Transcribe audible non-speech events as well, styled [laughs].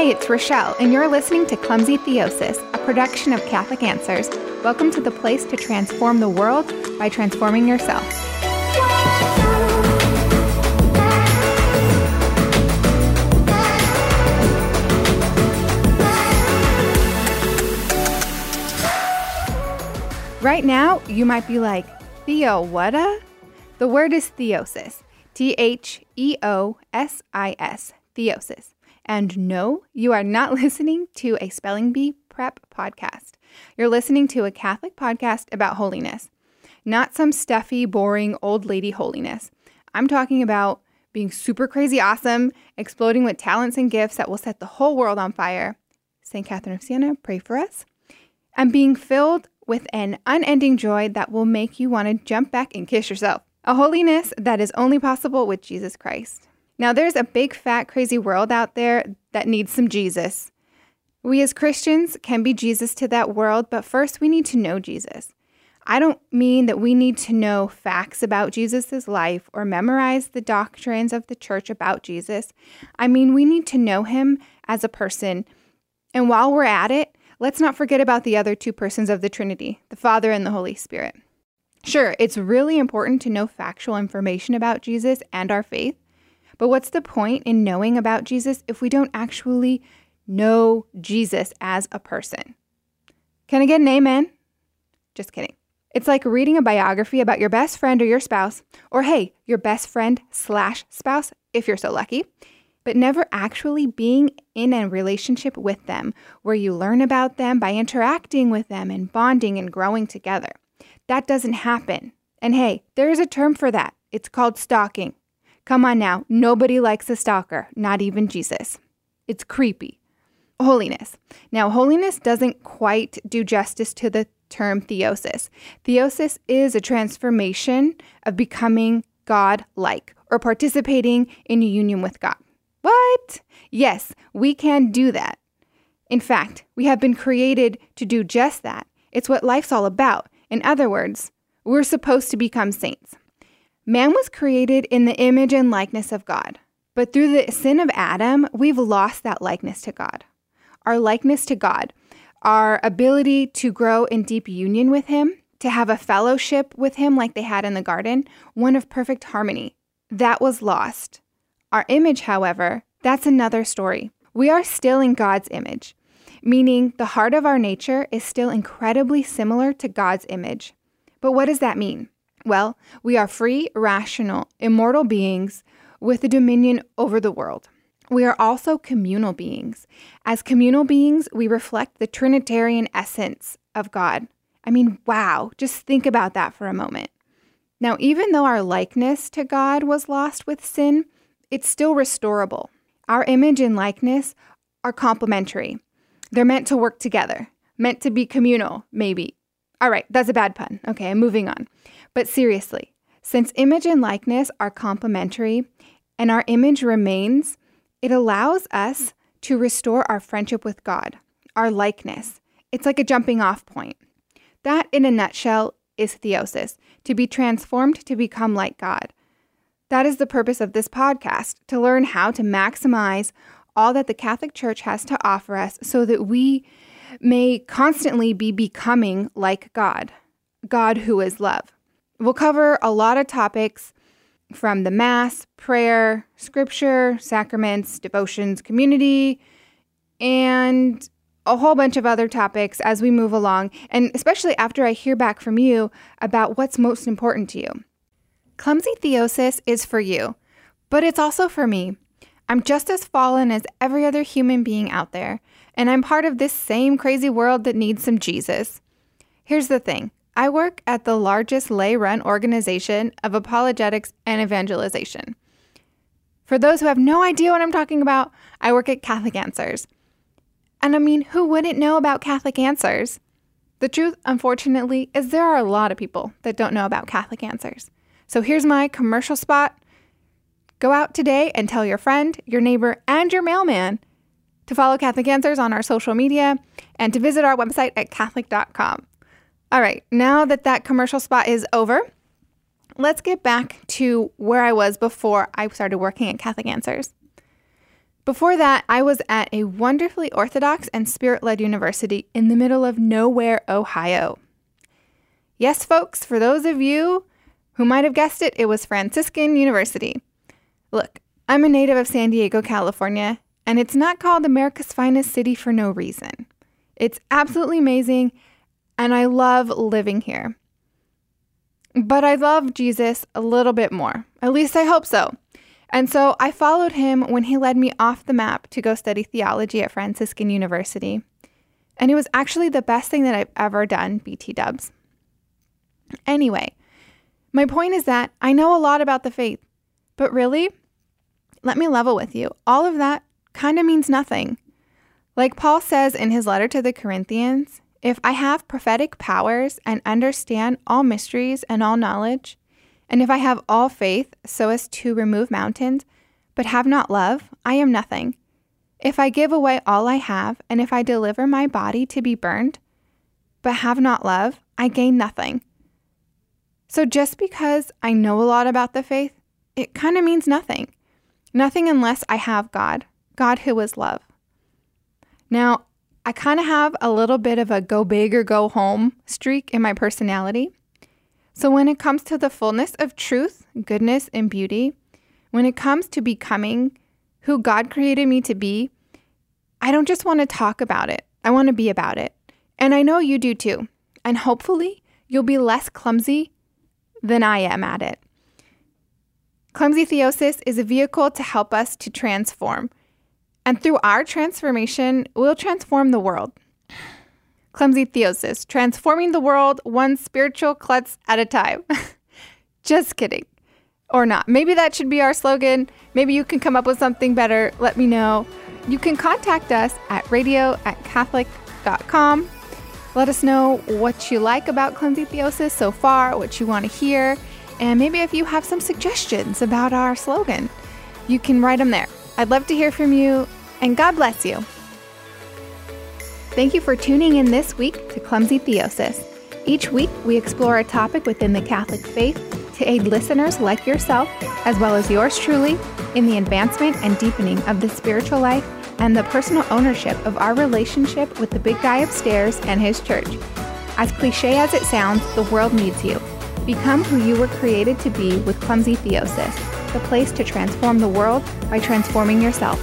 Hey, it's Rochelle, and you're listening to Clumsy Theosis, a production of Catholic Answers. Welcome to the place to transform the world by transforming yourself. Right now, you might be like, Theo, what a? The word is theosis. T H E O S I S. Theosis. And no, you are not [laughs] listening to a spelling bee prep podcast. You're listening to a Catholic podcast about holiness, not some stuffy, boring old lady holiness. I'm talking about being super crazy awesome, exploding with talents and gifts that will set the whole world on fire. St. Catherine of Siena, pray for us. And being filled with an unending joy that will make you want to jump back and kiss yourself. A holiness that is only possible with Jesus Christ. Now, there's a big, fat, crazy world out there that needs some Jesus. We as Christians can be Jesus to that world, but first we need to know Jesus. I don't mean that we need to know facts about Jesus' life or memorize the doctrines of the church about Jesus. I mean, we need to know him as a person. And while we're at it, let's not forget about the other two persons of the Trinity, the Father and the Holy Spirit. Sure, it's really important to know factual information about Jesus and our faith, but what's the point in knowing about Jesus if we don't actually know Jesus as a person? Can I get an amen? Just kidding. It's like reading a biography about your best friend or your spouse, or hey, your best friend slash spouse, if you're so lucky but never actually being in a relationship with them where you learn about them by interacting with them and bonding and growing together. That doesn't happen. And hey, there is a term for that. It's called stalking. Come on now, nobody likes a stalker, not even Jesus. It's creepy. Holiness. Now, holiness doesn't quite do justice to the term theosis. Theosis is a transformation of becoming God like or participating in union with God. What? Yes, we can do that. In fact, we have been created to do just that. It's what life's all about. In other words, we're supposed to become saints. Man was created in the image and likeness of God. But through the sin of Adam, we've lost that likeness to God. Our likeness to God, our ability to grow in deep union with Him, to have a fellowship with Him like they had in the garden, one of perfect harmony, that was lost. Our image, however, that's another story. We are still in God's image, meaning the heart of our nature is still incredibly similar to God's image. But what does that mean? Well, we are free, rational, immortal beings with dominion over the world. We are also communal beings. As communal beings, we reflect the Trinitarian essence of God. I mean, wow, just think about that for a moment. Now, even though our likeness to God was lost with sin, it's still restorable. Our image and likeness are complementary. They're meant to work together, meant to be communal, maybe. All right, that's a bad pun. Okay, I'm moving on. But seriously, since image and likeness are complementary and our image remains, it allows us to restore our friendship with God, our likeness. It's like a jumping off point. That, in a nutshell, is theosis to be transformed to become like God. That is the purpose of this podcast to learn how to maximize all that the Catholic Church has to offer us so that we may constantly be becoming like God, God who is love. We'll cover a lot of topics from the Mass, prayer, scripture, sacraments, devotions, community, and a whole bunch of other topics as we move along, and especially after I hear back from you about what's most important to you. Clumsy theosis is for you, but it's also for me. I'm just as fallen as every other human being out there, and I'm part of this same crazy world that needs some Jesus. Here's the thing I work at the largest lay run organization of apologetics and evangelization. For those who have no idea what I'm talking about, I work at Catholic Answers. And I mean, who wouldn't know about Catholic Answers? The truth, unfortunately, is there are a lot of people that don't know about Catholic Answers. So here's my commercial spot. Go out today and tell your friend, your neighbor, and your mailman to follow Catholic Answers on our social media and to visit our website at Catholic.com. All right, now that that commercial spot is over, let's get back to where I was before I started working at Catholic Answers. Before that, I was at a wonderfully orthodox and spirit led university in the middle of nowhere, Ohio. Yes, folks, for those of you who might have guessed it, it was Franciscan University. Look, I'm a native of San Diego, California, and it's not called America's finest city for no reason. It's absolutely amazing, and I love living here. But I love Jesus a little bit more. At least I hope so. And so I followed him when he led me off the map to go study theology at Franciscan University. And it was actually the best thing that I've ever done, BT dubs. Anyway, my point is that I know a lot about the faith, but really, let me level with you. All of that kind of means nothing. Like Paul says in his letter to the Corinthians, if I have prophetic powers and understand all mysteries and all knowledge, and if I have all faith so as to remove mountains, but have not love, I am nothing. If I give away all I have, and if I deliver my body to be burned, but have not love, I gain nothing. So just because I know a lot about the faith, it kind of means nothing. Nothing unless I have God, God who is love. Now, I kind of have a little bit of a go big or go home streak in my personality. So, when it comes to the fullness of truth, goodness, and beauty, when it comes to becoming who God created me to be, I don't just want to talk about it, I want to be about it. And I know you do too. And hopefully, you'll be less clumsy than I am at it. Clumsy Theosis is a vehicle to help us to transform. And through our transformation, we'll transform the world. Clumsy Theosis, transforming the world one spiritual klutz at a time. [laughs] Just kidding. Or not. Maybe that should be our slogan. Maybe you can come up with something better. Let me know. You can contact us at radio at catholic.com. Let us know what you like about Clumsy Theosis so far, what you want to hear, and maybe if you have some suggestions about our slogan, you can write them there. I'd love to hear from you, and God bless you. Thank you for tuning in this week to Clumsy Theosis. Each week, we explore a topic within the Catholic faith to aid listeners like yourself, as well as yours truly, in the advancement and deepening of the spiritual life and the personal ownership of our relationship with the big guy upstairs and his church. As cliche as it sounds, the world needs you. Become who you were created to be with Clumsy Theosis, the place to transform the world by transforming yourself.